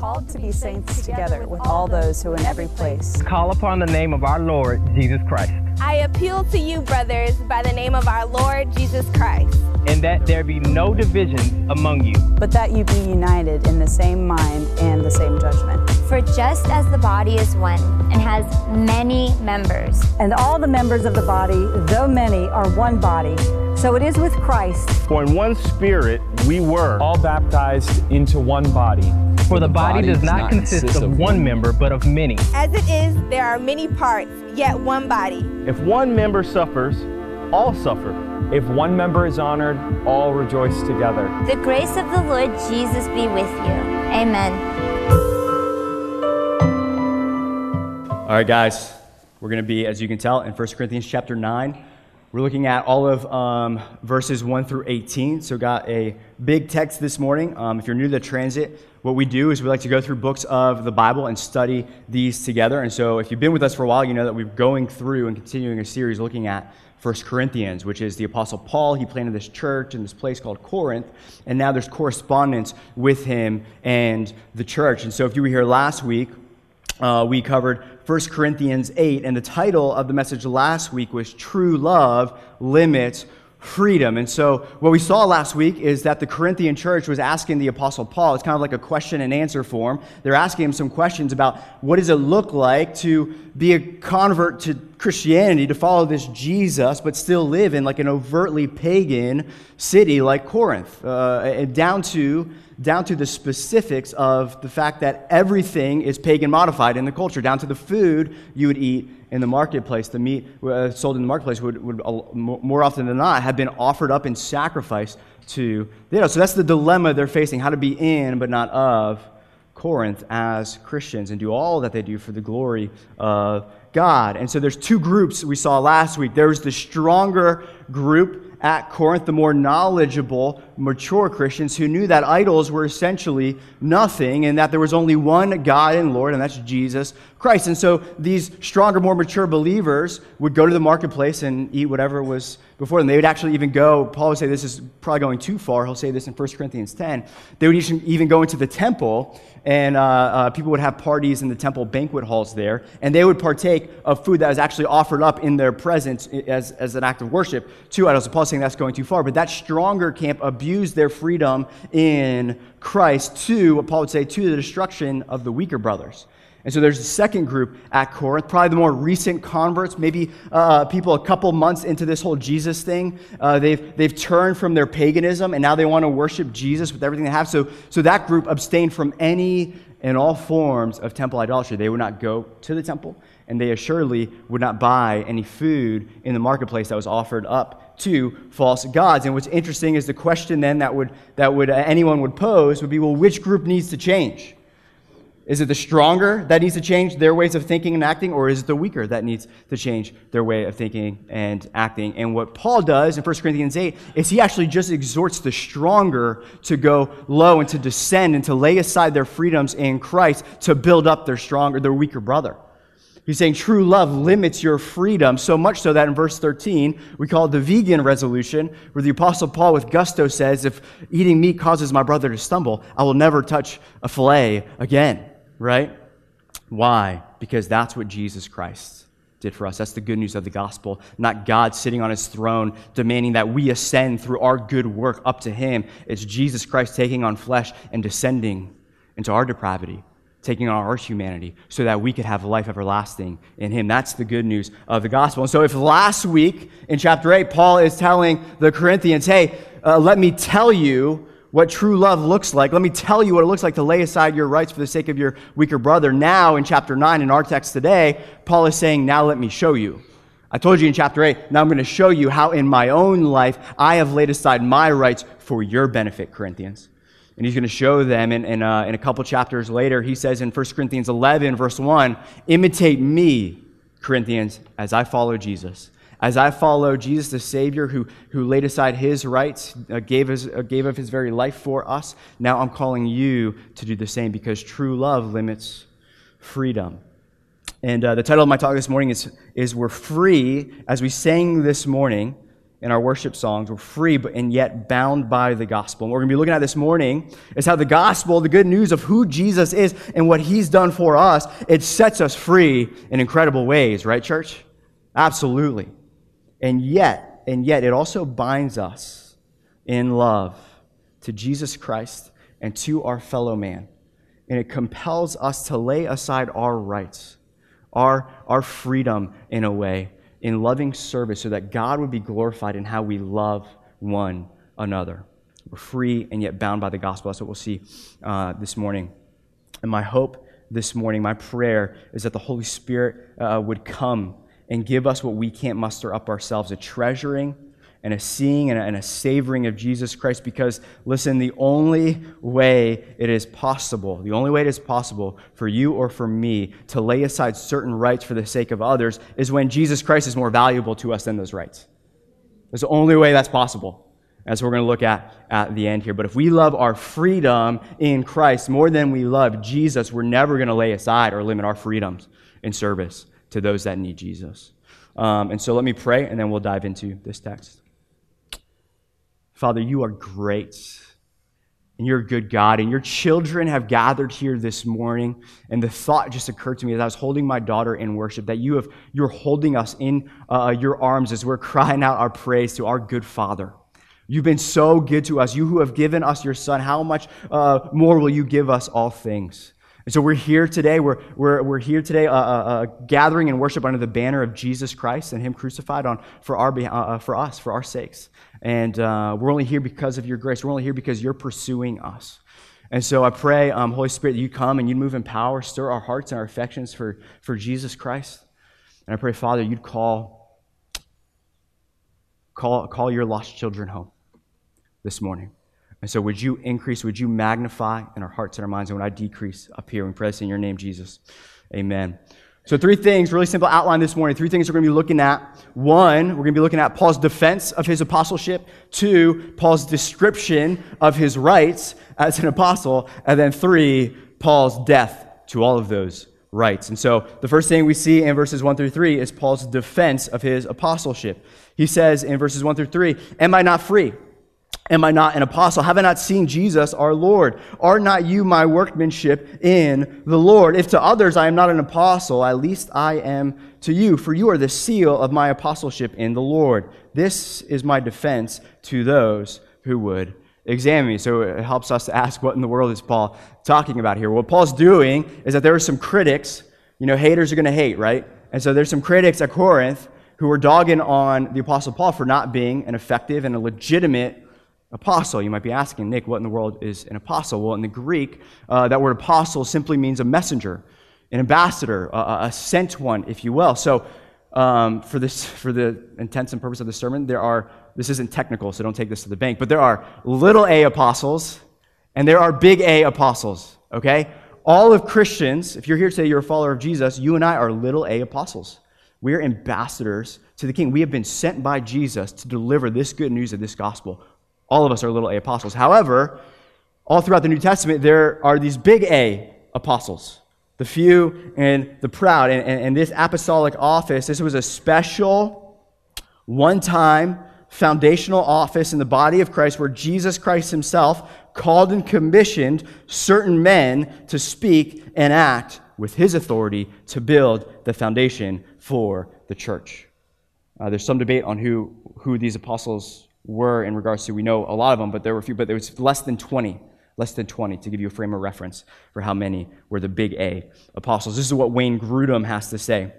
called to be saints together with all those who in every place call upon the name of our Lord Jesus Christ. I appeal to you, brothers, by the name of our Lord Jesus Christ. And that there be no divisions among you, but that you be united in the same mind and the same judgment. For just as the body is one and has many members, and all the members of the body, though many, are one body, so it is with Christ. For in one spirit we were all baptized into one body. For the body, does not consist of one member, but of many. As it is, there are many parts, yet one body. If one member suffers, all suffer. If one member is honored, all rejoice together. The grace of the Lord Jesus be with you. Amen. All right, guys, we're going to be, as you can tell, in 1 Corinthians chapter 9. We're looking at all of um, verses 1 through 18. So, got a big text this morning. Um, if you're new to the transit, what we do is we like to go through books of the Bible and study these together. And so, if you've been with us for a while, you know that we're going through and continuing a series looking at 1 Corinthians, which is the Apostle Paul. He planted this church in this place called Corinth, and now there's correspondence with him and the church. And so, if you were here last week, uh, we covered 1 Corinthians 8, and the title of the message last week was True Love Limits Freedom. And so, what we saw last week is that the Corinthian church was asking the Apostle Paul, it's kind of like a question and answer form. They're asking him some questions about what does it look like to be a convert to Christianity, to follow this Jesus, but still live in like an overtly pagan city like Corinth, uh, down to down to the specifics of the fact that everything is pagan modified in the culture, down to the food you would eat in the marketplace. The meat uh, sold in the marketplace would, would uh, more often than not have been offered up in sacrifice to you know. So that's the dilemma they're facing: how to be in but not of Corinth as Christians and do all that they do for the glory of God. And so there's two groups we saw last week. There's the stronger group at Corinth, the more knowledgeable, mature Christians who knew that idols were essentially nothing and that there was only one God and Lord, and that's Jesus Christ. And so these stronger, more mature believers would go to the marketplace and eat whatever was before them. They would actually even go, Paul would say this is probably going too far. He'll say this in 1 Corinthians 10. They would even go into the temple and uh, uh, people would have parties in the temple banquet halls there, and they would partake of food that was actually offered up in their presence as, as an act of worship to idols. Paul saying that's going too far, but that stronger camp abused their freedom in Christ to, what Paul would say, to the destruction of the weaker brothers. And so there's a second group at Corinth, probably the more recent converts, maybe uh, people a couple months into this whole Jesus thing. Uh, they've, they've turned from their paganism and now they want to worship Jesus with everything they have. So, so that group abstained from any and all forms of temple idolatry. They would not go to the temple and they assuredly would not buy any food in the marketplace that was offered up to false gods. And what's interesting is the question then that would, that would uh, anyone would pose would be, well, which group needs to change? Is it the stronger that needs to change their ways of thinking and acting, or is it the weaker that needs to change their way of thinking and acting? And what Paul does in 1 Corinthians 8 is he actually just exhorts the stronger to go low and to descend and to lay aside their freedoms in Christ to build up their stronger, their weaker brother. He's saying true love limits your freedom, so much so that in verse 13, we call it the vegan resolution, where the Apostle Paul with gusto says, If eating meat causes my brother to stumble, I will never touch a filet again right? Why? Because that's what Jesus Christ did for us. That's the good news of the gospel. Not God sitting on his throne demanding that we ascend through our good work up to him. It's Jesus Christ taking on flesh and descending into our depravity, taking on our humanity, so that we could have life everlasting in him. That's the good news of the gospel. And so, if last week in chapter 8, Paul is telling the Corinthians, hey, uh, let me tell you what true love looks like. Let me tell you what it looks like to lay aside your rights for the sake of your weaker brother. Now, in chapter 9, in our text today, Paul is saying, Now let me show you. I told you in chapter 8, now I'm going to show you how in my own life I have laid aside my rights for your benefit, Corinthians. And he's going to show them in, in, uh, in a couple chapters later. He says in 1 Corinthians 11, verse 1, Imitate me, Corinthians, as I follow Jesus. As I follow Jesus, the Savior, who, who laid aside his rights, uh, gave, his, uh, gave of his very life for us, now I'm calling you to do the same because true love limits freedom. And uh, the title of my talk this morning is, is We're Free, as we sang this morning in our worship songs. We're free, but and yet bound by the gospel. And what we're going to be looking at this morning is how the gospel, the good news of who Jesus is and what he's done for us, it sets us free in incredible ways, right, church? Absolutely. And yet, and yet it also binds us in love to Jesus Christ and to our fellow man. And it compels us to lay aside our rights, our, our freedom in a way in loving service so that God would be glorified in how we love one another. We're free and yet bound by the gospel. That's what we'll see uh, this morning. And my hope this morning, my prayer, is that the Holy Spirit uh, would come and give us what we can't muster up ourselves a treasuring and a seeing and a, and a, savoring of Jesus Christ because, listen, the only way it is possible, the only way it is possible for you or for me to lay aside certain rights for the sake of others is when Jesus Christ is more valuable to us than those rights. That's the only way that's possible. As we're going to look at at the end here. But if we love our freedom in Christ more than we love Jesus, we're never going to lay aside or limit our freedoms in service to those that need Jesus. Um, and so let me pray, and then we'll dive into this text. Father, you are great. And you're a good God. And your children have gathered here this morning. And the thought just occurred to me as I was holding my daughter in worship that you have, you're holding us in uh, your arms as we're crying out our praise to our good Father. You've been so good to us. You who have given us your Son, how much uh, more will you give us all things? And so we're here today. We're, we're, we're here today uh, uh, uh gathering in worship under the banner of Jesus Christ and Him crucified on, for, our, uh, for us, for our sakes. And uh, we're only here because of your grace. We're only here because you're pursuing us. And so I pray, um, Holy Spirit, that you come and you move in power, stir our hearts and our affections for, for Jesus Christ. And I pray, Father, you'd call, call, call your lost children home this morning. And so would you increase, would you magnify in our hearts and our minds, and would I decrease up here? We pray this in your name, Jesus. Amen. So, three things, really simple outline this morning. Three things we're going to be looking at. One, we're going to be looking at Paul's defense of his apostleship. Two, Paul's description of his rights as an apostle. And then three, Paul's death to all of those rights. And so, the first thing we see in verses 1 through 3 is Paul's defense of his apostleship. He says in verses 1 through 3, Am I not free? Am I not an apostle? Have I not seen Jesus our Lord? Are not you my workmanship in the Lord? If to others I am not an apostle, at least I am to you, for you are the seal of my apostleship in the Lord. This is my defense to those who would examine me. So it helps us to ask what in the world is Paul talking about here? What Paul's doing is that there are some critics, you know, haters are going to hate, right? And so there's some critics at Corinth who are dogging on the Apostle Paul for not being an effective and a legitimate apostle. You might be asking, Nick, what in the world is an apostle? Well, in the Greek, uh, that word apostle simply means a messenger, an ambassador, a, a sent one, if you will. So, um, for this, for the intents and purpose of the sermon, there are. This isn't technical, so don't take this to the bank. But there are little a apostles, and there are big A apostles. Okay, all of Christians. If you're here today, you're a follower of Jesus. You and I are little a apostles. We are ambassadors to the King. We have been sent by Jesus to deliver this good news of this gospel all of us are little a apostles. However, all throughout the New Testament, there are these big A apostles the few and the proud. And, and, and this apostolic office, this was a special, one time, foundational office in the body of Christ where Jesus Christ himself called and commissioned certain men to speak and act with his authority to build the foundation for the church. Uh, there's some debate on who, who these apostles were in regards to, we know a lot of them, but there were a few, but there was less than 20, less than 20 to give you a frame of reference for how many were the big A apostles. This is what Wayne Grudem has to say.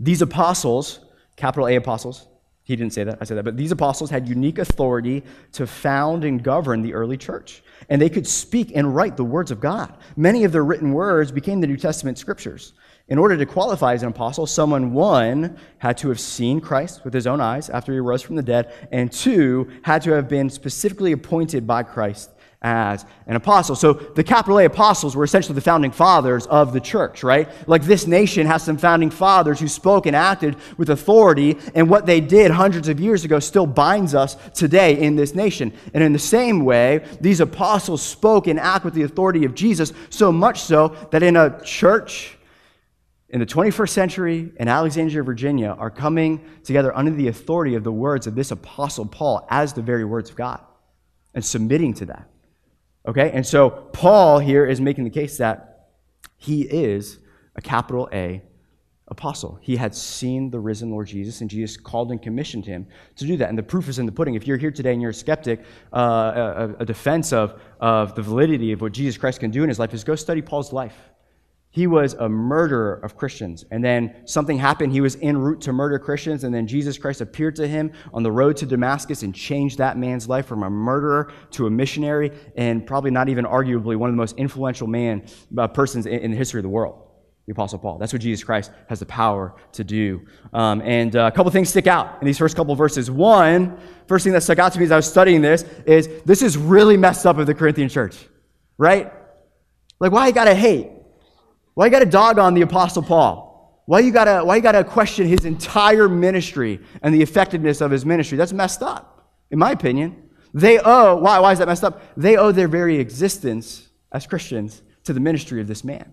These apostles, capital A apostles, he didn't say that, I said that, but these apostles had unique authority to found and govern the early church. And they could speak and write the words of God. Many of their written words became the New Testament scriptures. In order to qualify as an apostle, someone, one, had to have seen Christ with his own eyes after he rose from the dead, and two, had to have been specifically appointed by Christ as an apostle. So the capital A apostles were essentially the founding fathers of the church, right? Like this nation has some founding fathers who spoke and acted with authority, and what they did hundreds of years ago still binds us today in this nation. And in the same way, these apostles spoke and act with the authority of Jesus, so much so that in a church, in the 21st century in Alexandria, Virginia, are coming together under the authority of the words of this apostle Paul as the very words of God and submitting to that. Okay? And so Paul here is making the case that he is a capital A apostle. He had seen the risen Lord Jesus, and Jesus called and commissioned him to do that. And the proof is in the pudding. If you're here today and you're a skeptic, uh, a, a defense of, of the validity of what Jesus Christ can do in his life is go study Paul's life. He was a murderer of Christians. And then something happened. He was en route to murder Christians. And then Jesus Christ appeared to him on the road to Damascus and changed that man's life from a murderer to a missionary and probably not even arguably one of the most influential man, uh, persons in, in the history of the world the Apostle Paul. That's what Jesus Christ has the power to do. Um, and uh, a couple things stick out in these first couple verses. One, first thing that stuck out to me as I was studying this is this is really messed up of the Corinthian church, right? Like, why you gotta hate? Why you gotta dog on the Apostle Paul? Why you gotta, why you gotta question his entire ministry and the effectiveness of his ministry? That's messed up, in my opinion. They owe, why, why is that messed up? They owe their very existence as Christians to the ministry of this man.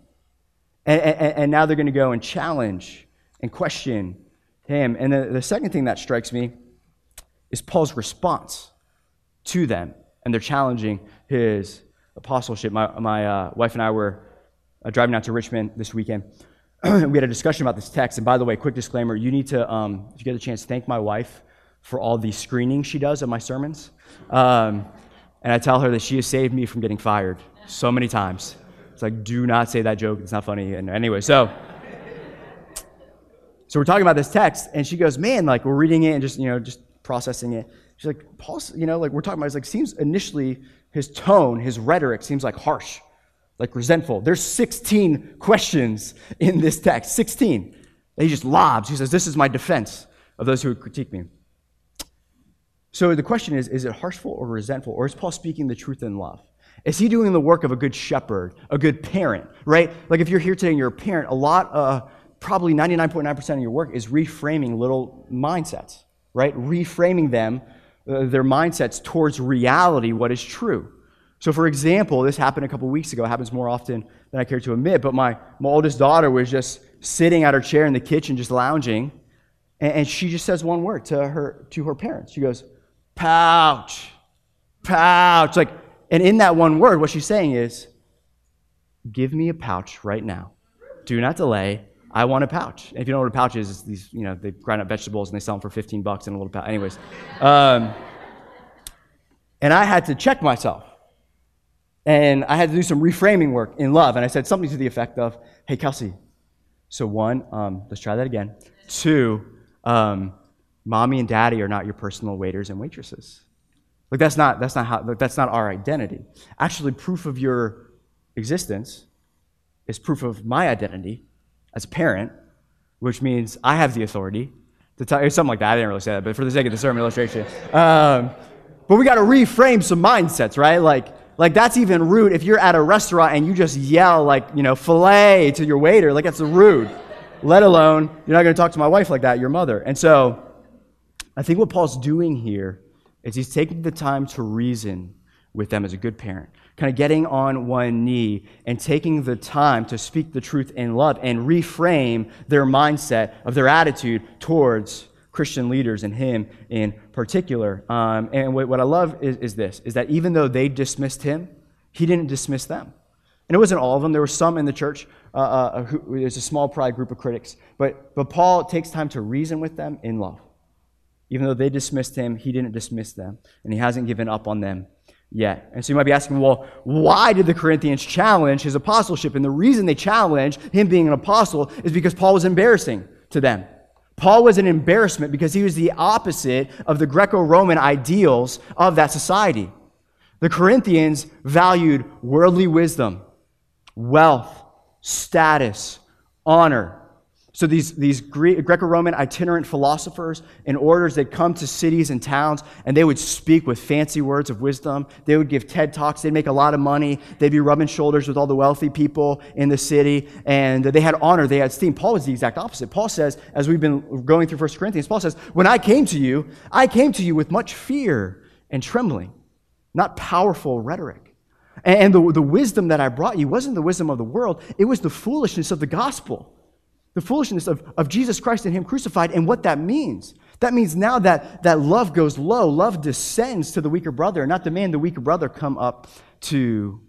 And, and, and now they're going to go and challenge and question him. And the, the second thing that strikes me is Paul's response to them. And they're challenging his apostleship. My, my uh, wife and I were uh, driving out to Richmond this weekend. we had a discussion about this text. And by the way, quick disclaimer you need to, um, if you get a chance, thank my wife for all the screening she does of my sermons. Um, and I tell her that she has saved me from getting fired so many times. It's like, do not say that joke. It's not funny. And anyway, so. So we're talking about this text, and she goes, "Man, like we're reading it and just you know just processing it." She's like, "Paul, you know, like we're talking about." It's like seems initially his tone, his rhetoric seems like harsh, like resentful. There's 16 questions in this text, 16. And he just lobs. He says, "This is my defense of those who would critique me." So the question is: Is it harshful or resentful, or is Paul speaking the truth in love? Is he doing the work of a good shepherd, a good parent, right? Like if you're here today and you're a parent, a lot, uh, probably 99.9% of your work is reframing little mindsets, right? Reframing them, uh, their mindsets towards reality, what is true. So, for example, this happened a couple weeks ago. It happens more often than I care to admit, but my, my oldest daughter was just sitting at her chair in the kitchen, just lounging, and, and she just says one word to her, to her parents. She goes, pouch, pouch. Like, and in that one word, what she's saying is, give me a pouch right now. Do not delay. I want a pouch. And if you don't know what a pouch is, it's these, you know, they grind up vegetables and they sell them for 15 bucks in a little pouch. Anyways. Um, and I had to check myself. And I had to do some reframing work in love. And I said something to the effect of, hey, Kelsey, so one, um, let's try that again. Two, um, mommy and daddy are not your personal waiters and waitresses. Like that's not that's not how that's not our identity. Actually, proof of your existence is proof of my identity as a parent, which means I have the authority to tell you something like that. I didn't really say that, but for the sake of the sermon illustration. Um, but we got to reframe some mindsets, right? Like, like that's even rude if you're at a restaurant and you just yell like, you know, filet to your waiter. Like that's rude. Let alone you're not going to talk to my wife like that, your mother. And so, I think what Paul's doing here is he's taking the time to reason with them as a good parent, kind of getting on one knee and taking the time to speak the truth in love and reframe their mindset of their attitude towards Christian leaders and him in particular. Um, and what, what, I love is, is this, is that even though they dismissed him, he didn't dismiss them. And it wasn't all of them. There were some in the church. Uh, uh, who, there's a small pride group of critics. But, but Paul takes time to reason with them in love. Even though they dismissed him, he didn't dismiss them, and he hasn't given up on them yet. And so you might be asking, well, why did the Corinthians challenge his apostleship? And the reason they challenged him being an apostle is because Paul was embarrassing to them. Paul was an embarrassment because he was the opposite of the Greco Roman ideals of that society. The Corinthians valued worldly wisdom, wealth, status, honor, so these, these Greco-Roman itinerant philosophers and orders, they'd come to cities and towns and they would speak with fancy words of wisdom. They would give TED Talks. They'd make a lot of money. They'd be rubbing shoulders with all the wealthy people in the city. And they had honor. They had esteem. Paul was the exact opposite. Paul says, as we've been going through 1 Corinthians, Paul says, when I came to you, I came to you with much fear and trembling, not powerful rhetoric. And the, the wisdom that I brought you wasn't the wisdom of the world. It was the foolishness of the gospel. The foolishness of, of Jesus Christ and Him crucified and what that means. That means now that, that love goes low, love descends to the weaker brother, not demand the weaker brother come up to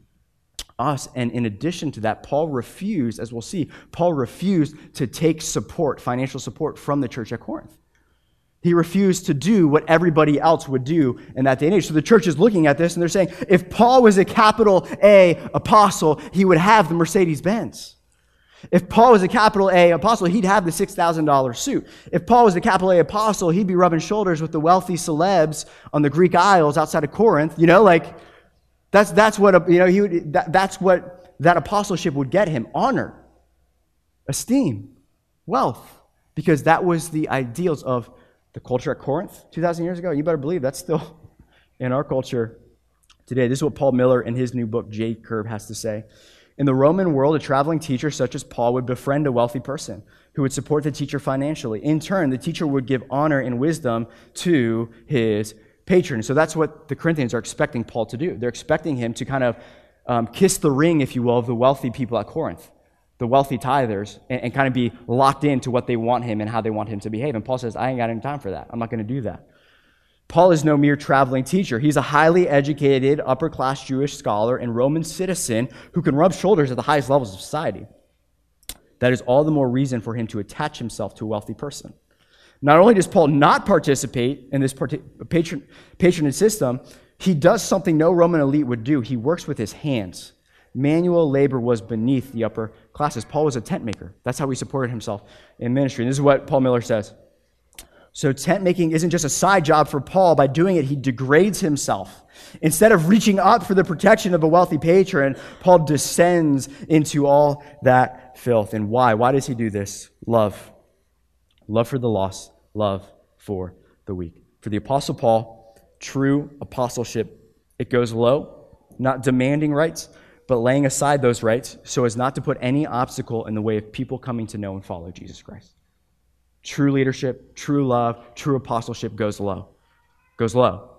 us. And in addition to that, Paul refused, as we'll see, Paul refused to take support, financial support from the church at Corinth. He refused to do what everybody else would do in that day and age. So the church is looking at this and they're saying, if Paul was a capital A apostle, he would have the Mercedes Benz. If Paul was a capital A apostle, he'd have the $6,000 suit. If Paul was a capital A apostle, he'd be rubbing shoulders with the wealthy celebs on the Greek Isles outside of Corinth. You know, like, that's, that's what, you know, he would, that, that's what that apostleship would get him honor, esteem, wealth, because that was the ideals of the culture at Corinth 2,000 years ago. You better believe that's still in our culture today. This is what Paul Miller in his new book, J Curve, has to say. In the Roman world, a traveling teacher such as Paul would befriend a wealthy person who would support the teacher financially. In turn, the teacher would give honor and wisdom to his patron. So that's what the Corinthians are expecting Paul to do. They're expecting him to kind of um, kiss the ring, if you will, of the wealthy people at Corinth, the wealthy tithers, and, and kind of be locked into what they want him and how they want him to behave. And Paul says, I ain't got any time for that. I'm not going to do that. Paul is no mere traveling teacher. He's a highly educated, upper class Jewish scholar and Roman citizen who can rub shoulders at the highest levels of society. That is all the more reason for him to attach himself to a wealthy person. Not only does Paul not participate in this patron, patronage system, he does something no Roman elite would do. He works with his hands. Manual labor was beneath the upper classes. Paul was a tent maker. That's how he supported himself in ministry. And this is what Paul Miller says. So, tent making isn't just a side job for Paul. By doing it, he degrades himself. Instead of reaching up for the protection of a wealthy patron, Paul descends into all that filth. And why? Why does he do this? Love. Love for the lost, love for the weak. For the Apostle Paul, true apostleship, it goes low, not demanding rights, but laying aside those rights so as not to put any obstacle in the way of people coming to know and follow Jesus Christ. True leadership, true love, true apostleship goes low, goes low,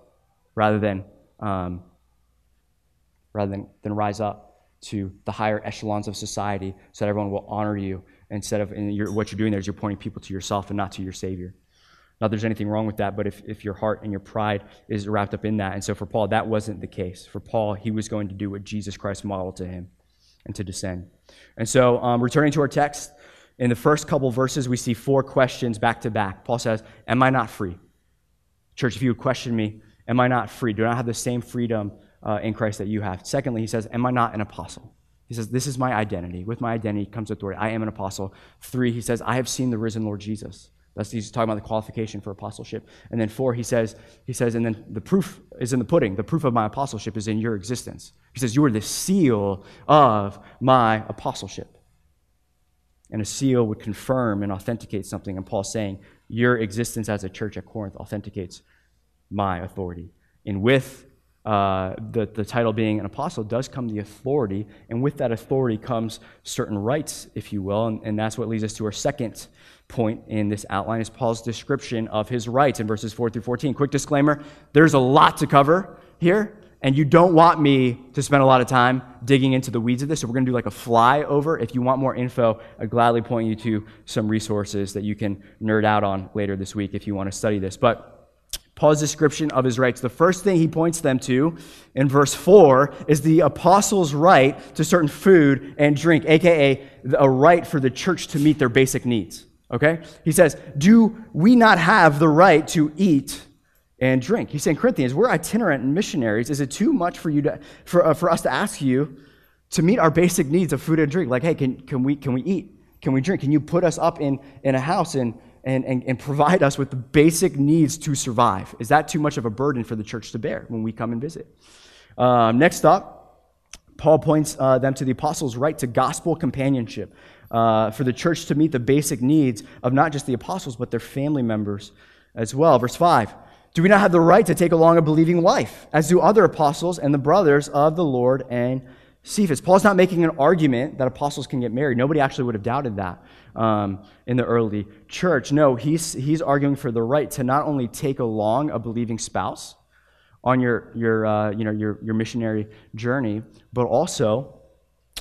rather than um, rather than, than rise up to the higher echelons of society, so that everyone will honor you instead of your, what you're doing there is you're pointing people to yourself and not to your Savior. Not there's anything wrong with that, but if, if your heart and your pride is wrapped up in that. And so for Paul, that wasn't the case. For Paul, he was going to do what Jesus Christ modeled to him and to descend. And so, um, returning to our text, in the first couple verses, we see four questions back to back. Paul says, Am I not free? Church, if you would question me, am I not free? Do I not have the same freedom uh, in Christ that you have? Secondly, he says, Am I not an apostle? He says, This is my identity. With my identity comes authority. I am an apostle. Three, he says, I have seen the risen Lord Jesus. That's he's talking about the qualification for apostleship. And then four, he says, he says, and then the proof is in the pudding. The proof of my apostleship is in your existence. He says, You are the seal of my apostleship and a seal would confirm and authenticate something. And Paul's saying, Your existence as a church at Corinth authenticates my authority. And with uh, the, the title being an apostle does come the authority, and with that authority comes certain rights, if you will, and, and that's what leads us to our second point in this outline is Paul's description of his rights in verses 4 through 14. Quick disclaimer, there's a lot to cover here, and you don't want me to spend a lot of time digging into the weeds of this. So we're going to do like a flyover. If you want more info, I gladly point you to some resources that you can nerd out on later this week if you want to study this. But Paul's description of his rights, the first thing he points them to in verse 4 is the apostles' right to certain food and drink, aka a right for the church to meet their basic needs. Okay? He says, Do we not have the right to eat and drink. He's saying, Corinthians, we're itinerant missionaries. Is it too much for, you to, for, uh, for us to ask you to meet our basic needs of food and drink? Like, hey, can, can, we, can we eat? Can we drink? Can you put us up in, in a house and, and, and, and provide us with the basic needs to survive? Is that too much of a burden for the church to bear when we come and visit? Um, next up, Paul points uh, them to the apostles' right to gospel companionship. Uh, for the church to meet the basic needs of not just the apostles, but their family members as well. Verse 5 do we not have the right to take along a believing wife, as do other apostles and the brothers of the Lord and Cephas? Paul's not making an argument that apostles can get married. Nobody actually would have doubted that um, in the early church. No, he's, he's arguing for the right to not only take along a believing spouse on your, your, uh, you know, your, your missionary journey, but also,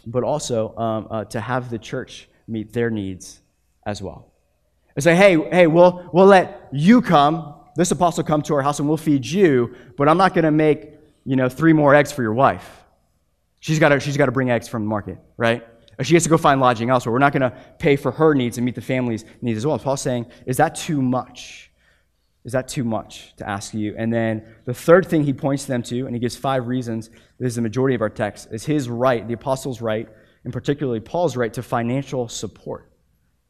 but also um, uh, to have the church meet their needs as well. It's like, hey, hey, we'll, we'll let you come, this apostle come to our house and we'll feed you, but I'm not going to make, you know, three more eggs for your wife. She's got to, she's got to bring eggs from the market, right? Or she has to go find lodging elsewhere. We're not going to pay for her needs and meet the family's needs as well. Paul's saying, is that too much? Is that too much to ask you? And then the third thing he points them to, and he gives five reasons, this is the majority of our text, is his right, the apostles' right, and particularly Paul's right to financial support.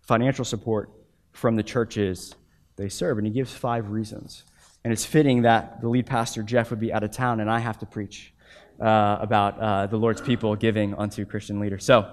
Financial support from the churches they serve. And he gives five reasons. And it's fitting that the lead pastor, Jeff, would be out of town and I have to preach uh, about uh, the Lord's people giving unto Christian leaders. So,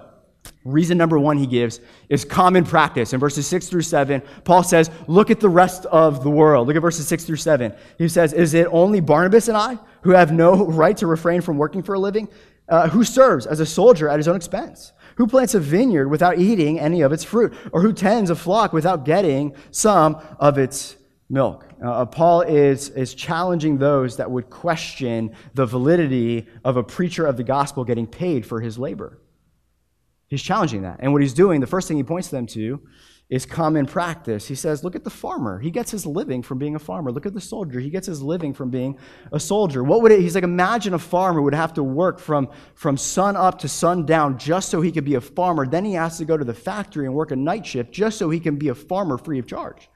Reason number one he gives is common practice. In verses six through seven, Paul says, Look at the rest of the world. Look at verses six through seven. He says, Is it only Barnabas and I who have no right to refrain from working for a living? Uh, who serves as a soldier at his own expense? Who plants a vineyard without eating any of its fruit? Or who tends a flock without getting some of its milk? Uh, Paul is, is challenging those that would question the validity of a preacher of the gospel getting paid for his labor. He's challenging that. And what he's doing, the first thing he points them to is common practice. He says, Look at the farmer. He gets his living from being a farmer. Look at the soldier. He gets his living from being a soldier. What would it, he's like, imagine a farmer would have to work from, from sun up to sun down just so he could be a farmer. Then he has to go to the factory and work a night shift just so he can be a farmer free of charge.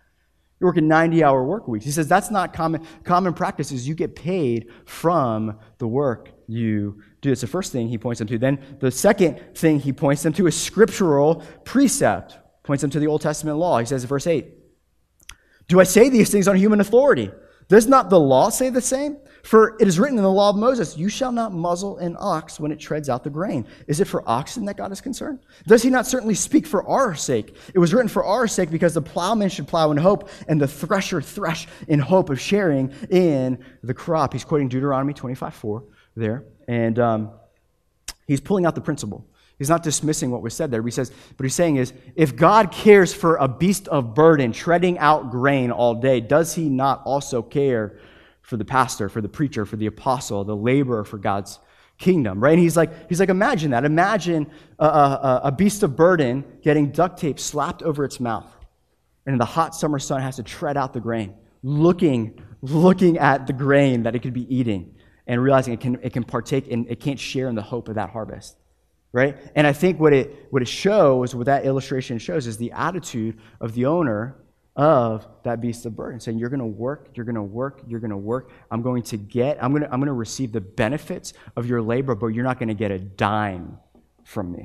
You're working 90 hour work weeks. He says that's not common. Common practice is you get paid from the work you do. It's the first thing he points them to. Then the second thing he points them to is scriptural precept. Points them to the Old Testament law. He says in verse 8, Do I say these things on human authority? Does not the law say the same? For it is written in the law of Moses, You shall not muzzle an ox when it treads out the grain. Is it for oxen that God is concerned? Does he not certainly speak for our sake? It was written for our sake because the plowman should plow in hope and the thresher thresh in hope of sharing in the crop. He's quoting Deuteronomy 25 4 there. And um, he's pulling out the principle. He's not dismissing what was said there. He says, what he's saying is, if God cares for a beast of burden treading out grain all day, does he not also care for the pastor, for the preacher, for the apostle, the laborer for God's kingdom, right? And he's like, he's like, imagine that. Imagine a, a, a beast of burden getting duct tape slapped over its mouth. And in the hot summer sun has to tread out the grain, looking, looking at the grain that it could be eating and realizing it can, it can partake and it can't share in the hope of that harvest right? And i think what it what it shows what that illustration shows is the attitude of the owner of that beast of burden saying you're going to work you're going to work you're going to work. I'm going to get i'm going to i'm going to receive the benefits of your labor but you're not going to get a dime from me.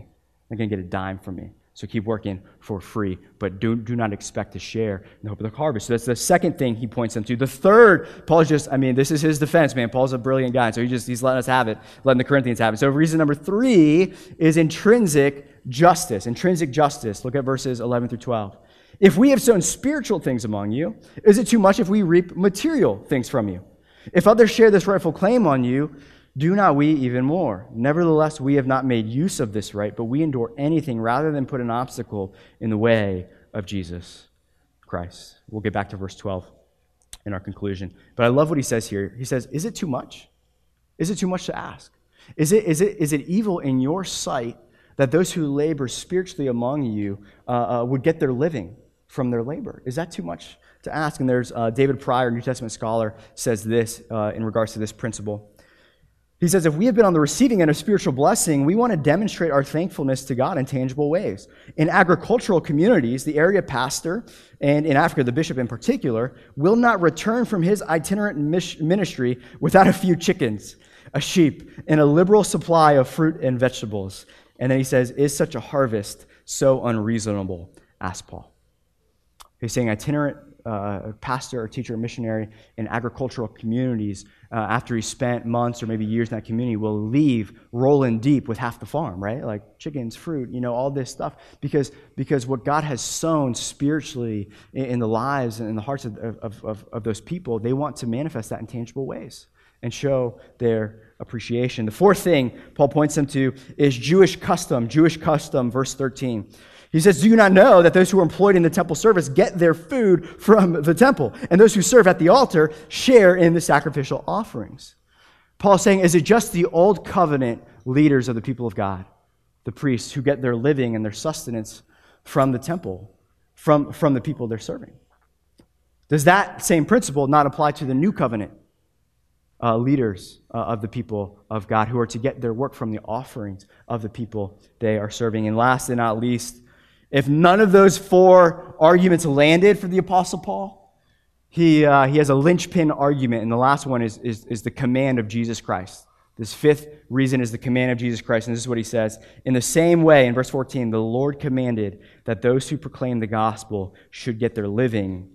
You're not going to get a dime from me so keep working for free, but do, do not expect to share in the hope of the harvest. So that's the second thing he points them to. The third, Paul's just, I mean, this is his defense, man. Paul's a brilliant guy, so he just, he's letting us have it, letting the Corinthians have it. So reason number three is intrinsic justice. Intrinsic justice. Look at verses 11 through 12. If we have sown spiritual things among you, is it too much if we reap material things from you? If others share this rightful claim on you, do not we even more? Nevertheless, we have not made use of this right, but we endure anything rather than put an obstacle in the way of Jesus Christ. We'll get back to verse 12 in our conclusion. But I love what he says here. He says, Is it too much? Is it too much to ask? Is it, is it, is it evil in your sight that those who labor spiritually among you uh, uh, would get their living from their labor? Is that too much to ask? And there's uh, David Prior, New Testament scholar, says this uh, in regards to this principle. He says, if we have been on the receiving end of spiritual blessing, we want to demonstrate our thankfulness to God in tangible ways. In agricultural communities, the area pastor, and in Africa, the bishop in particular, will not return from his itinerant ministry without a few chickens, a sheep, and a liberal supply of fruit and vegetables. And then he says, Is such a harvest so unreasonable? Asked Paul. He's saying itinerant uh, pastor or teacher or missionary in agricultural communities, uh, after he spent months or maybe years in that community, will leave rolling deep with half the farm, right? Like chickens, fruit, you know, all this stuff. Because, because what God has sown spiritually in, in the lives and in the hearts of, of, of, of those people, they want to manifest that in tangible ways and show their appreciation. The fourth thing Paul points them to is Jewish custom. Jewish custom, verse 13. He says, Do you not know that those who are employed in the temple service get their food from the temple? And those who serve at the altar share in the sacrificial offerings. Paul's saying, Is it just the old covenant leaders of the people of God, the priests, who get their living and their sustenance from the temple, from, from the people they're serving. Does that same principle not apply to the new covenant uh, leaders uh, of the people of God who are to get their work from the offerings of the people they are serving? And last and not least, if none of those four arguments landed for the Apostle Paul, he, uh, he has a linchpin argument, and the last one is, is, is the command of Jesus Christ. This fifth reason is the command of Jesus Christ, and this is what he says. In the same way, in verse 14, the Lord commanded that those who proclaim the gospel should get their living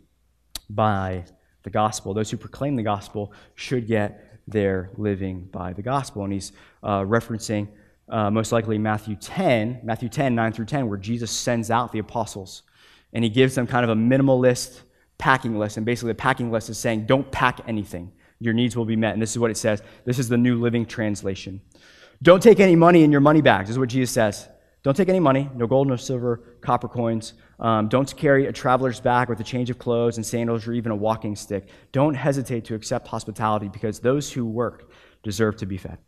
by the gospel. Those who proclaim the gospel should get their living by the gospel. And he's uh, referencing uh, most likely Matthew 10, Matthew 10, 9 through 10, where Jesus sends out the apostles. And he gives them kind of a minimalist packing list. And basically, the packing list is saying, don't pack anything. Your needs will be met. And this is what it says. This is the New Living Translation. Don't take any money in your money bags, is what Jesus says. Don't take any money, no gold, no silver, copper coins. Um, don't carry a traveler's bag with a change of clothes and sandals or even a walking stick. Don't hesitate to accept hospitality because those who work deserve to be fed.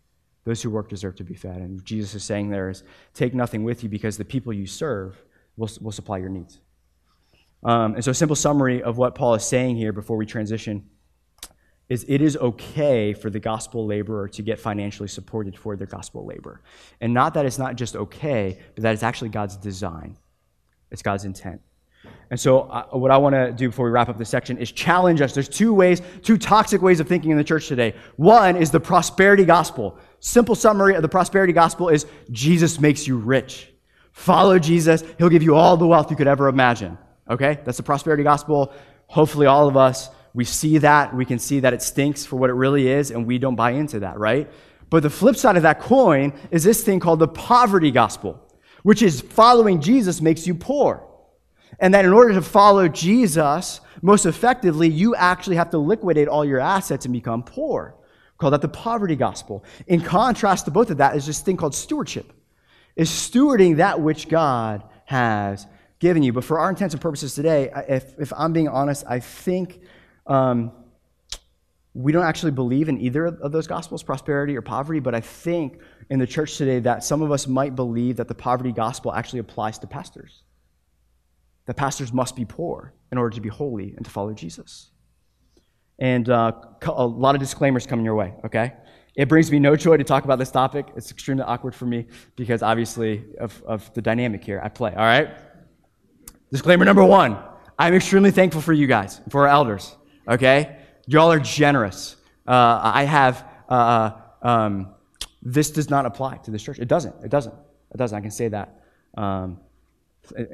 Those who work deserve to be fed. And Jesus is saying there is take nothing with you because the people you serve will, will supply your needs. Um, and so, a simple summary of what Paul is saying here before we transition is it is okay for the gospel laborer to get financially supported for their gospel labor. And not that it's not just okay, but that it's actually God's design, it's God's intent. And so, uh, what I want to do before we wrap up this section is challenge us. There's two ways, two toxic ways of thinking in the church today. One is the prosperity gospel. Simple summary of the prosperity gospel is Jesus makes you rich. Follow Jesus, he'll give you all the wealth you could ever imagine. Okay? That's the prosperity gospel. Hopefully, all of us, we see that. We can see that it stinks for what it really is, and we don't buy into that, right? But the flip side of that coin is this thing called the poverty gospel, which is following Jesus makes you poor. And that in order to follow Jesus most effectively, you actually have to liquidate all your assets and become poor. Call that the poverty gospel. In contrast to both of that is this thing called stewardship, is stewarding that which God has given you. But for our intents and purposes today, if, if I'm being honest, I think um, we don't actually believe in either of those gospels, prosperity or poverty. But I think in the church today that some of us might believe that the poverty gospel actually applies to pastors. That pastors must be poor in order to be holy and to follow Jesus. And uh, a lot of disclaimers coming your way, okay? It brings me no joy to talk about this topic. It's extremely awkward for me because obviously of, of the dynamic here I play, all right? Disclaimer number one I'm extremely thankful for you guys, for our elders, okay? Y'all are generous. Uh, I have, uh, uh, um, this does not apply to this church. It doesn't. It doesn't. It doesn't. I can say that um,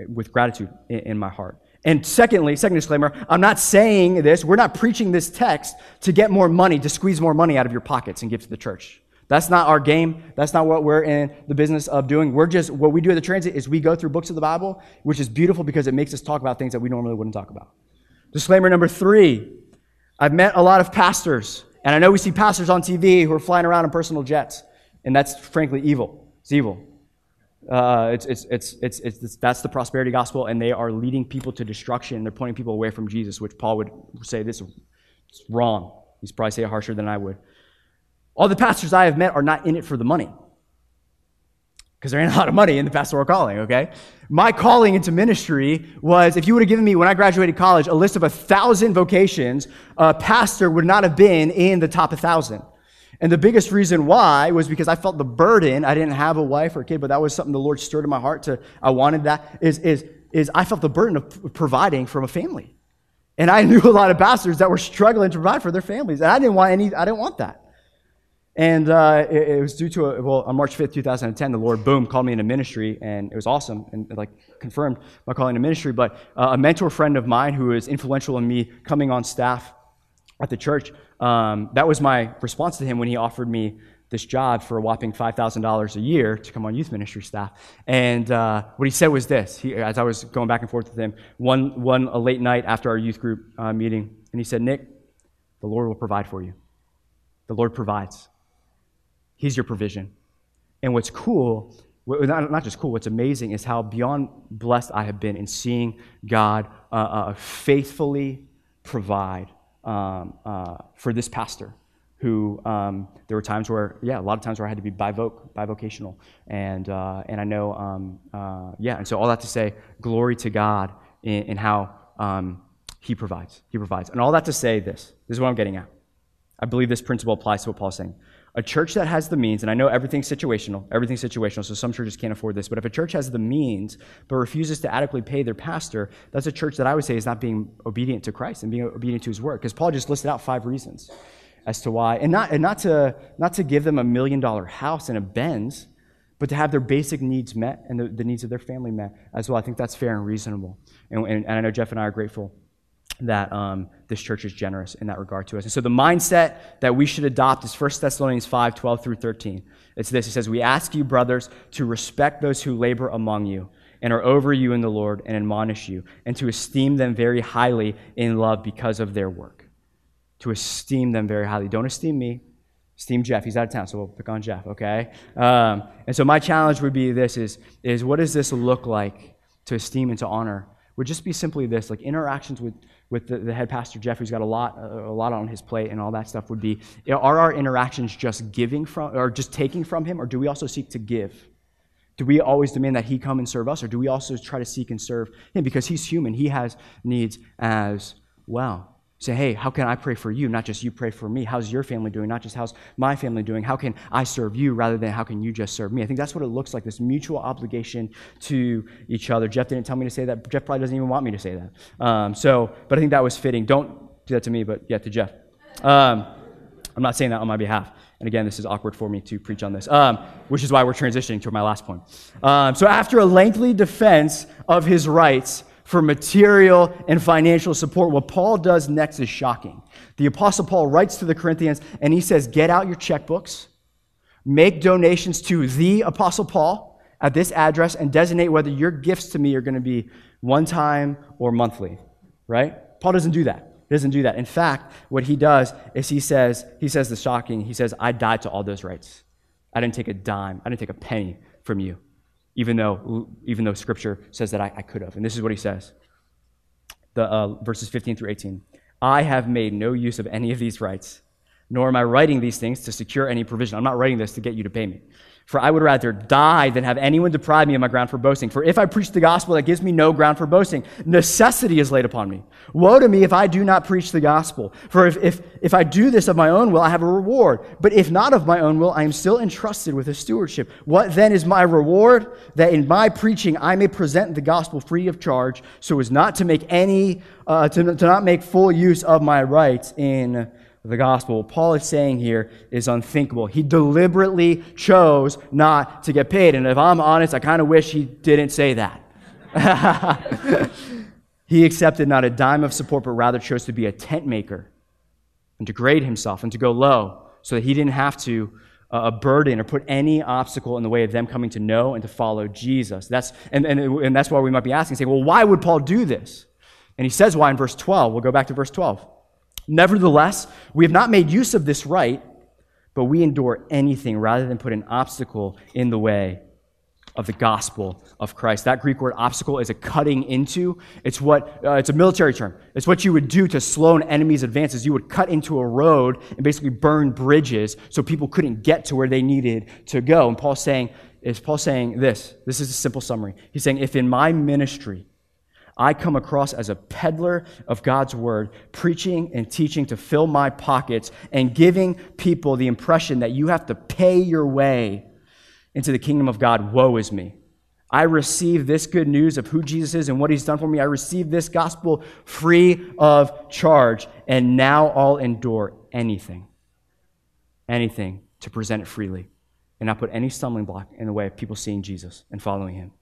with gratitude in, my heart. And secondly, second disclaimer, I'm not saying this, we're not preaching this text to get more money, to squeeze more money out of your pockets and give to the church. That's not our game. That's not what we're in the business of doing. We're just, what we do at the transit is we go through books of the Bible, which is beautiful because it makes us talk about things that we normally wouldn't talk about. Disclaimer number three I've met a lot of pastors, and I know we see pastors on TV who are flying around in personal jets, and that's frankly evil. It's evil. Uh, it's, it's, it's, it's, it's, that's the prosperity gospel, and they are leading people to destruction. They're pointing people away from Jesus, which Paul would say this is wrong. He's probably say it harsher than I would. All the pastors I have met are not in it for the money. Because there ain't a lot of money in the pastoral calling, okay? My calling into ministry was if you would have given me, when I graduated college, a list of a thousand vocations, a pastor would not have been in the top a thousand. And the biggest reason why was because I felt the burden. I didn't have a wife or a kid, but that was something the Lord stirred in my heart to, I wanted that, is, is, is I felt the burden of providing from a family. And I knew a lot of pastors that were struggling to provide for their families. And I didn't want any, I didn't want that. And uh, it, it, was due to, a, well, on March 5th, 2010, the Lord, boom, called me into ministry, and it was awesome, and like confirmed my calling to ministry. But uh, a mentor friend of mine who was influential in me coming on staff at the church, um, that was my response to him when he offered me this job for a whopping $5,000 a year to come on youth ministry staff. And uh, what he said was this, he, as I was going back and forth with him, one, one a late night after our youth group uh, meeting, and he said, Nick, the Lord will provide for you. The Lord provides. He's your provision. And what's cool, not just cool, what's amazing is how beyond blessed I have been in seeing God uh, uh, faithfully provide um, uh, for this pastor who um, there were times where, yeah, a lot of times where I had to be bivoc, bivocational. And, uh, and I know, um, uh, yeah, and so all that to say, glory to God in, in how um, he provides. He provides. And all that to say this this is what I'm getting at. I believe this principle applies to what Paul's saying. A church that has the means, and I know everything's situational, everything's situational, so some churches can't afford this, but if a church has the means but refuses to adequately pay their pastor, that's a church that I would say is not being obedient to Christ and being obedient to his word. Because Paul just listed out five reasons as to why, and not, and not, to, not to give them a million dollar house and a Benz, but to have their basic needs met and the, the needs of their family met as well. I think that's fair and reasonable. And, and, and I know Jeff and I are grateful that um, this church is generous in that regard to us. And so the mindset that we should adopt is 1 Thessalonians 5 12 through 13. It's this it says, We ask you, brothers, to respect those who labor among you and are over you in the Lord and admonish you, and to esteem them very highly in love because of their work. To esteem them very highly. Don't esteem me. Esteem Jeff. He's out of town, so we'll pick on Jeff, okay? Um, and so my challenge would be this is, is what does this look like to esteem and to honor? Would just be simply this, like interactions with with the, the, head pastor Jeff, who's got a lot, a lot on his plate and all that stuff, would be: Are our interactions just giving from, or just taking from him, or do we also seek to give? Do we always demand that he come and serve us, or do we also try to seek and serve him because he's human? He has needs as well. Say, hey, how can I pray for you? Not just you pray for me. How's your family doing? Not just how's my family doing? How can I serve you rather than how can you just serve me? I think that's what it looks like this mutual obligation to each other. Jeff didn't tell me to say that. Jeff probably doesn't even want me to say that. Um, so, but I think that was fitting. Don't do that to me, but yeah, to Jeff. Um, I'm not saying that on my behalf. And again, this is awkward for me to preach on this, um, which is why we're transitioning to my last point. Um, so, after a lengthy defense of his rights, for material and financial support. What Paul does next is shocking. The Apostle Paul writes to the Corinthians and he says, Get out your checkbooks, make donations to the Apostle Paul at this address, and designate whether your gifts to me are going to be one time or monthly. Right? Paul doesn't do that. He doesn't do that. In fact, what he does is he says, he says the shocking, he says, I died to all those rights. I didn't take a dime, I didn't take a penny from you even though, even though Scripture says that I, I could have. And this is what he says the, uh, verses 15 through 18. I have made no use of any of these rights, nor am I writing these things to secure any provision. I'm not writing this to get you to pay me. For I would rather die than have anyone deprive me of my ground for boasting. For if I preach the gospel, that gives me no ground for boasting. Necessity is laid upon me. Woe to me if I do not preach the gospel. For if, if, if I do this of my own will, I have a reward. But if not of my own will, I am still entrusted with a stewardship. What then is my reward? That in my preaching I may present the gospel free of charge, so as not to make any, uh, to, to not make full use of my rights in the gospel. What Paul is saying here is unthinkable. He deliberately chose not to get paid. And if I'm honest, I kind of wish he didn't say that. he accepted not a dime of support, but rather chose to be a tent maker and degrade himself and to go low so that he didn't have to uh, burden or put any obstacle in the way of them coming to know and to follow Jesus. That's, and, and, and that's why we might be asking, saying, well, why would Paul do this? And he says why in verse 12. We'll go back to verse 12. Nevertheless, we have not made use of this right, but we endure anything rather than put an obstacle in the way of the gospel of Christ. That Greek word obstacle is a cutting into. It's what uh, it's a military term. It's what you would do to slow an enemy's advances. You would cut into a road and basically burn bridges so people couldn't get to where they needed to go. And Paul's saying, is Paul saying this? This is a simple summary. He's saying, if in my ministry I come across as a peddler of God's word, preaching and teaching to fill my pockets and giving people the impression that you have to pay your way into the kingdom of God. Woe is me. I receive this good news of who Jesus is and what he's done for me. I receive this gospel free of charge, and now I'll endure anything, anything to present it freely and not put any stumbling block in the way of people seeing Jesus and following him.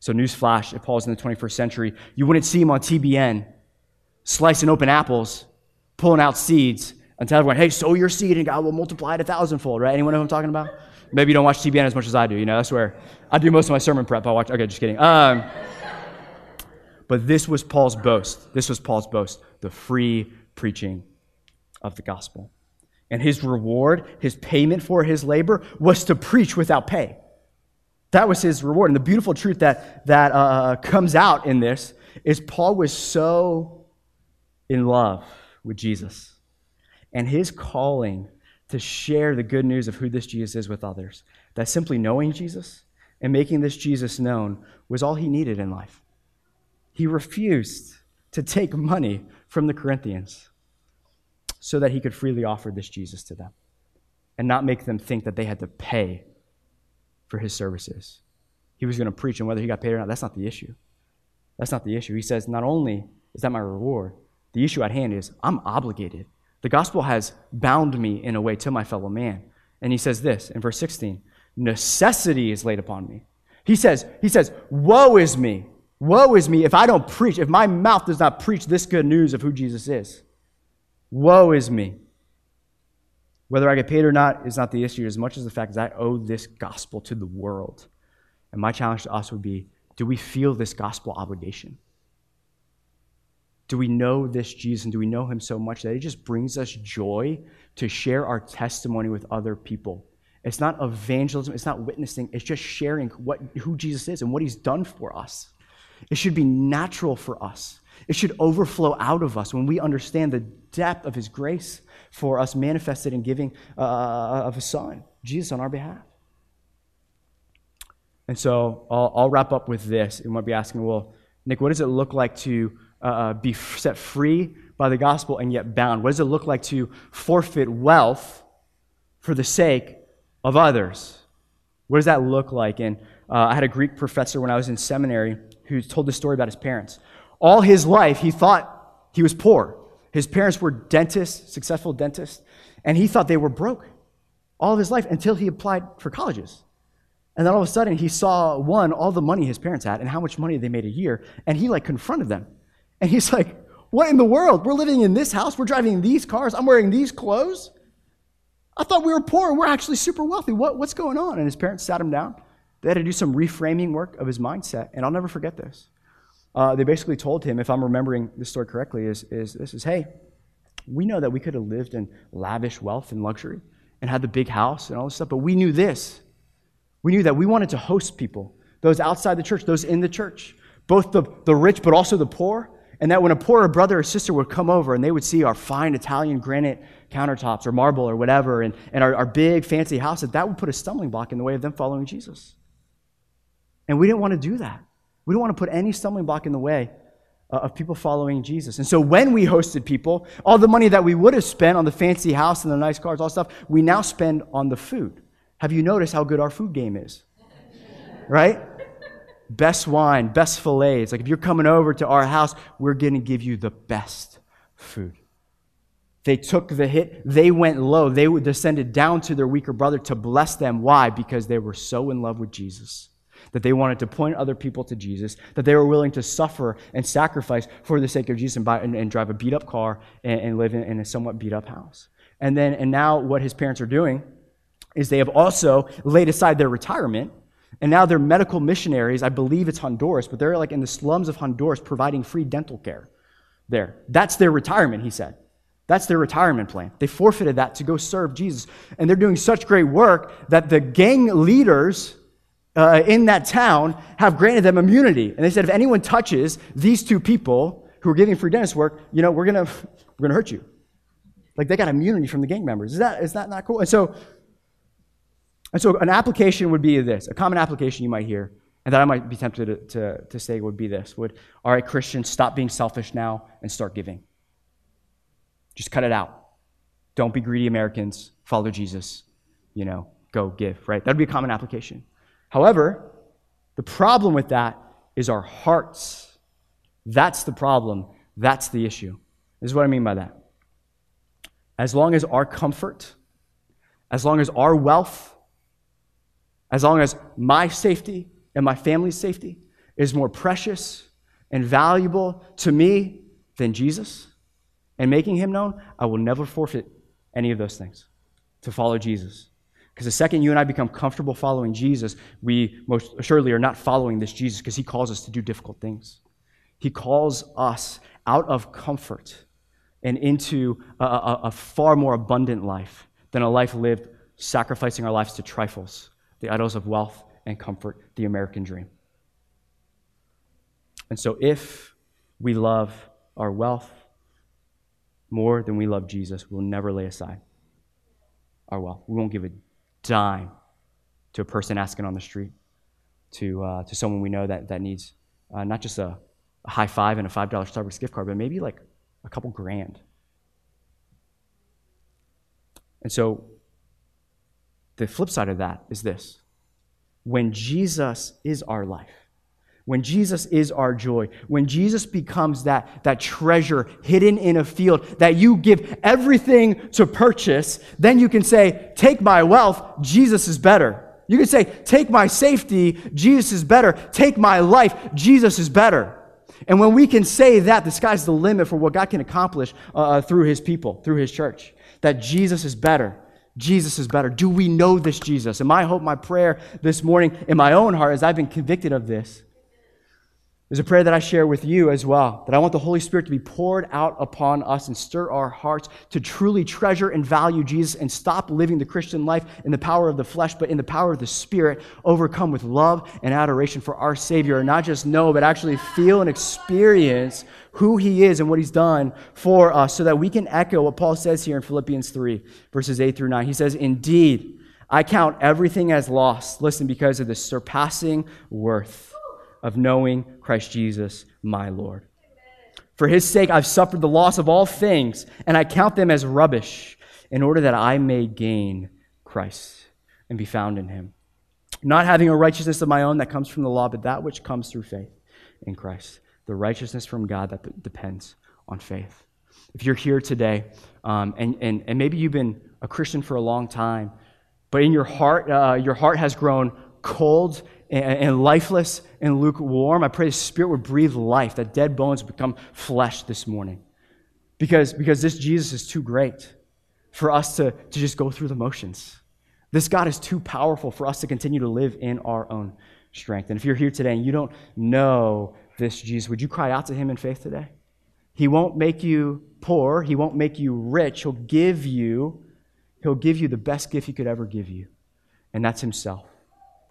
So, newsflash, if Paul's in the 21st century, you wouldn't see him on TBN slicing open apples, pulling out seeds, and tell everyone, hey, sow your seed and God will multiply it a thousandfold, right? Anyone know what I'm talking about? Maybe you don't watch TBN as much as I do, you know, that's where I do most of my sermon prep. I watch, okay, just kidding. Um, but this was Paul's boast. This was Paul's boast the free preaching of the gospel. And his reward, his payment for his labor, was to preach without pay. That was his reward. And the beautiful truth that, that uh, comes out in this is Paul was so in love with Jesus and his calling to share the good news of who this Jesus is with others that simply knowing Jesus and making this Jesus known was all he needed in life. he refused to take money from the Corinthians so that he could freely offer this Jesus to them and not make them think that they had to pay for his services. He was going to preach, and whether he got paid or not, that's not the issue. That's not the issue. He says, Not only is that my reward, the issue at hand is I'm obligated. The gospel has bound me in a way to my fellow man. And he says this in verse 16 necessity is laid upon me. He says, he says, Woe is me. Woe is me if I don't preach, if my mouth does not preach this good news of who Jesus is. Woe is me. Whether I get paid or not is not the issue as much as the fact that I owe this gospel to the world. And my challenge to us would be do we feel this gospel obligation? Do we know this Jesus and do we know him so much that it just brings us joy to share our testimony with other people? It's not evangelism, it's not witnessing, it's just sharing what, who Jesus is and what he's done for us. It should be natural for us. It should overflow out of us when we understand the depth of his grace for us manifested in giving uh, of his son, Jesus, on our behalf. And so I'll, I'll wrap up with this. You might be asking, well, Nick, what does it look like to uh, uh, be set free by the gospel and yet bound? What does it look like to forfeit wealth for the sake of others? What does that look like? And uh, I had a Greek professor when I was in seminary who told this story about his parents. All his life, he thought he was poor. His parents were dentists, successful dentists, and he thought they were broke all of his life until he applied for colleges. And then all of a sudden, he saw one, all the money his parents had and how much money they made a year, and he like confronted them. And he's like, What in the world? We're living in this house. We're driving these cars. I'm wearing these clothes. I thought we were poor. We're actually super wealthy. What, what's going on? And his parents sat him down. They had to do some reframing work of his mindset. And I'll never forget this. Uh, they basically told him, if I'm remembering the story correctly, is, is this is, hey, we know that we could have lived in lavish wealth and luxury and had the big house and all this stuff, but we knew this. We knew that we wanted to host people, those outside the church, those in the church, both the, the rich but also the poor. And that when a poorer brother or sister would come over and they would see our fine Italian granite countertops or marble or whatever and, and our, our big fancy houses, that would put a stumbling block in the way of them following Jesus. And we didn't want to do that. We don't want to put any stumbling block in the way uh, of people following Jesus. And so when we hosted people, all the money that we would have spent on the fancy house and the nice cars, all stuff, we now spend on the food. Have you noticed how good our food game is? Right? best wine, best fillets. Like if you're coming over to our house, we're going to give you the best food. They took the hit. They went low. They descended down to their weaker brother to bless them. Why? Because they were so in love with Jesus that they wanted to point other people to Jesus, that they were willing to suffer and sacrifice for the sake of Jesus and, buy, and, and drive a beat up car and, and live in, in a somewhat beat up house. And then, and now what his parents are doing is they have also laid aside their retirement and now they're medical missionaries. I believe it's Honduras, but they're like in the slums of Honduras providing free dental care there. That's their retirement, he said. That's their retirement plan. They forfeited that to go serve Jesus. And they're doing such great work that the gang leaders uh, in that town have granted them immunity. And they said, if anyone touches these two people who are giving free dentist work, you know, we're going to we're gonna hurt you. Like they got immunity from the gang members. Is that, is that not cool? And so and so an application would be this. A common application you might hear, and that I might be tempted to, to, to say would be this would, all right, Christians, stop being selfish now and start giving. Just cut it out. Don't be greedy Americans. Follow Jesus. You know, go give, right? That would be a common application. However, the problem with that is our hearts. That's the problem. That's the issue. This is what I mean by that. As long as our comfort, as long as our wealth, as long as my safety and my family's safety is more precious and valuable to me than Jesus and making him known, I will never forfeit any of those things to follow Jesus. Because the second you and I become comfortable following Jesus, we most assuredly are not following this Jesus because he calls us to do difficult things. He calls us out of comfort and into a, a, a far more abundant life than a life lived sacrificing our lives to trifles the idols of wealth and comfort, the American dream. And so, if we love our wealth more than we love Jesus, we'll never lay aside our wealth. We won't give a dime to a person asking on the street, to, uh, to someone we know that, that needs uh, not just a, a high five and a $5 Starbucks gift card, but maybe like a couple grand. And so the flip side of that is this when Jesus is our life, when Jesus is our joy, when Jesus becomes that, that treasure hidden in a field that you give everything to purchase, then you can say, Take my wealth, Jesus is better. You can say, Take my safety, Jesus is better. Take my life, Jesus is better. And when we can say that, the sky's the limit for what God can accomplish uh, uh through his people, through his church, that Jesus is better. Jesus is better. Do we know this Jesus? And my hope, my prayer this morning in my own heart, as I've been convicted of this, there's a prayer that I share with you as well, that I want the Holy Spirit to be poured out upon us and stir our hearts to truly treasure and value Jesus and stop living the Christian life in the power of the flesh, but in the power of the Spirit, overcome with love and adoration for our Savior, and not just know, but actually feel and experience who He is and what He's done for us, so that we can echo what Paul says here in Philippians 3, verses 8 through 9. He says, Indeed, I count everything as lost, listen, because of the surpassing worth of knowing Christ Jesus, my Lord. For his sake, I've suffered the loss of all things, and I count them as rubbish, in order that I may gain Christ and be found in him. Not having a righteousness of my own that comes from the law, but that which comes through faith in Christ. The righteousness from God that depends on faith. If you're here today, um, and, and, and maybe you've been a Christian for a long time, but in your heart, uh, your heart has grown cold and, lifeless and lukewarm, I pray the Spirit would breathe life, that dead bones become flesh this morning. Because, because this Jesus is too great for us to, to just go through the motions. This God is too powerful for us to continue to live in our own strength. And if you're here today and you don't know this Jesus, would you cry out to him in faith today? He won't make you poor, he won't make you rich. He'll give you he'll give you the best gift he could ever give you. And that's himself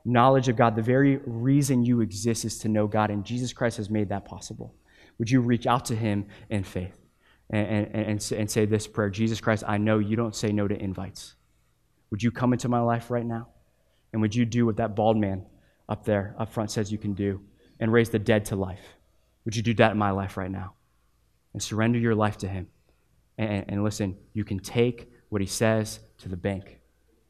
knowledge of God, the very reason you exist is to know God, and Jesus Christ has made that possible. Would you reach out to Him in faith and, and, and, say this prayer Jesus Christ, I know you don't say no to invites. Would you come into my life right now? And would you do what that bald man up there, up front, says you can do and raise the dead to life? Would you do that in my life right now? And surrender your life to Him. And, and listen, you can take what He says to the bank.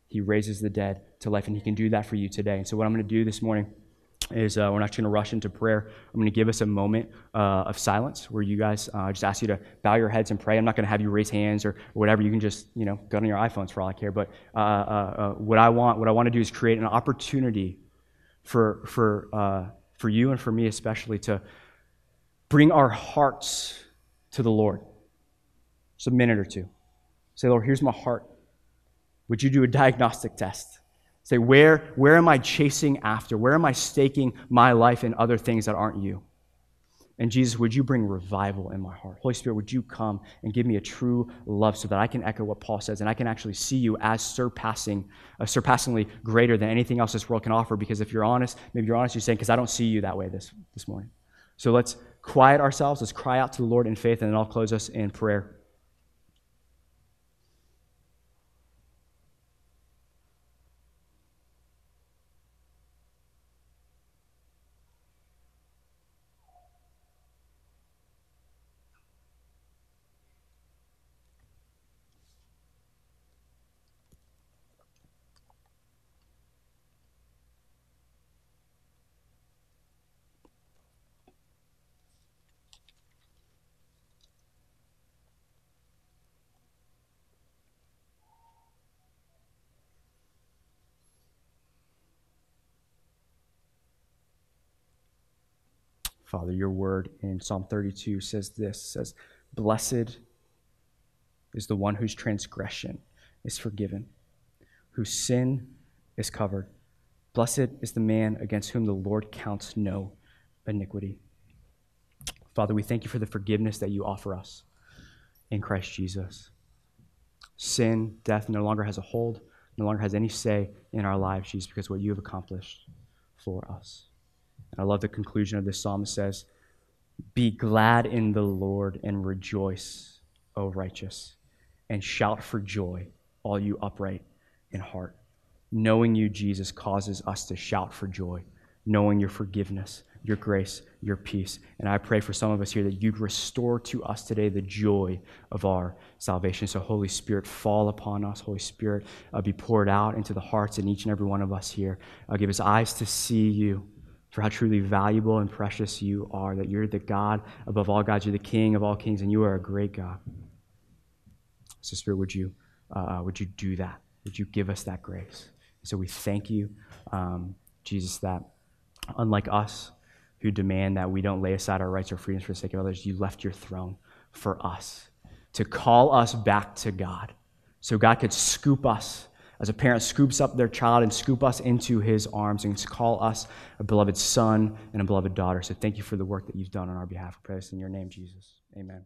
He raises the dead to life, and He can do that for you today. And so, what I'm going to do this morning is uh, we're not going to rush into prayer. I'm going to give us a moment uh, of silence where you guys uh, just ask you to bow your heads and pray. I'm not going to have you raise hands or, whatever. You can just you know go on your iPhones for all I care. But uh, uh, uh, what I want what I want to do is create an opportunity for for for you and for me especially to bring our hearts to the Lord. Just a minute or two. Say, Lord, here's my heart. Would you do a diagnostic test? Say, where, where am I chasing after? Where am I staking my life in other things that aren't you? And Jesus, would you bring revival in my heart? Holy Spirit, would you come and give me a true love so that I can echo what Paul says and I can actually see you as surpassing, uh, surpassingly greater than anything else this world can offer? Because if you're honest, maybe you're honest, you're saying, because I don't see you that way this, this morning. So let's quiet ourselves, let's cry out to the Lord in faith, and then I'll close us in prayer. Father, your word in Psalm 32 says this says, Blessed is the one whose transgression is forgiven, whose sin is covered. Blessed is the man against whom the Lord counts no iniquity. Father, we thank you for the forgiveness that you offer us in Christ Jesus. Sin, death no longer has a hold, no longer has any say in our lives, Jesus, because what you have accomplished for us. And I love the conclusion of this psalm. It says, Be glad in the Lord and rejoice, O righteous, and shout for joy, all you upright in heart. Knowing you, Jesus, causes us to shout for joy knowing your forgiveness, your grace, your peace. And I pray for some of us here that you'd restore to us today the joy of our salvation. So, Holy Spirit, fall upon us. Holy Spirit, uh, be poured out into the hearts in each and every one of us here. Uh, give us eyes to see you for how truly valuable and precious you are, that you're the God above all gods, you're the King of all kings, and you are a great God. So, Spirit, would you, uh, would you do that? Would you give us that grace? So we thank you, um, Jesus, that unlike us, who demand that we don't lay aside our rights or freedoms for the sake of others, you left your throne for us to call us back to God. So God could scoop us as a parent scoops up their child and scoop us into his arms and call us a beloved son and a beloved daughter. So thank you for the work that you've done on our behalf. We pray this in your name, Jesus. Amen.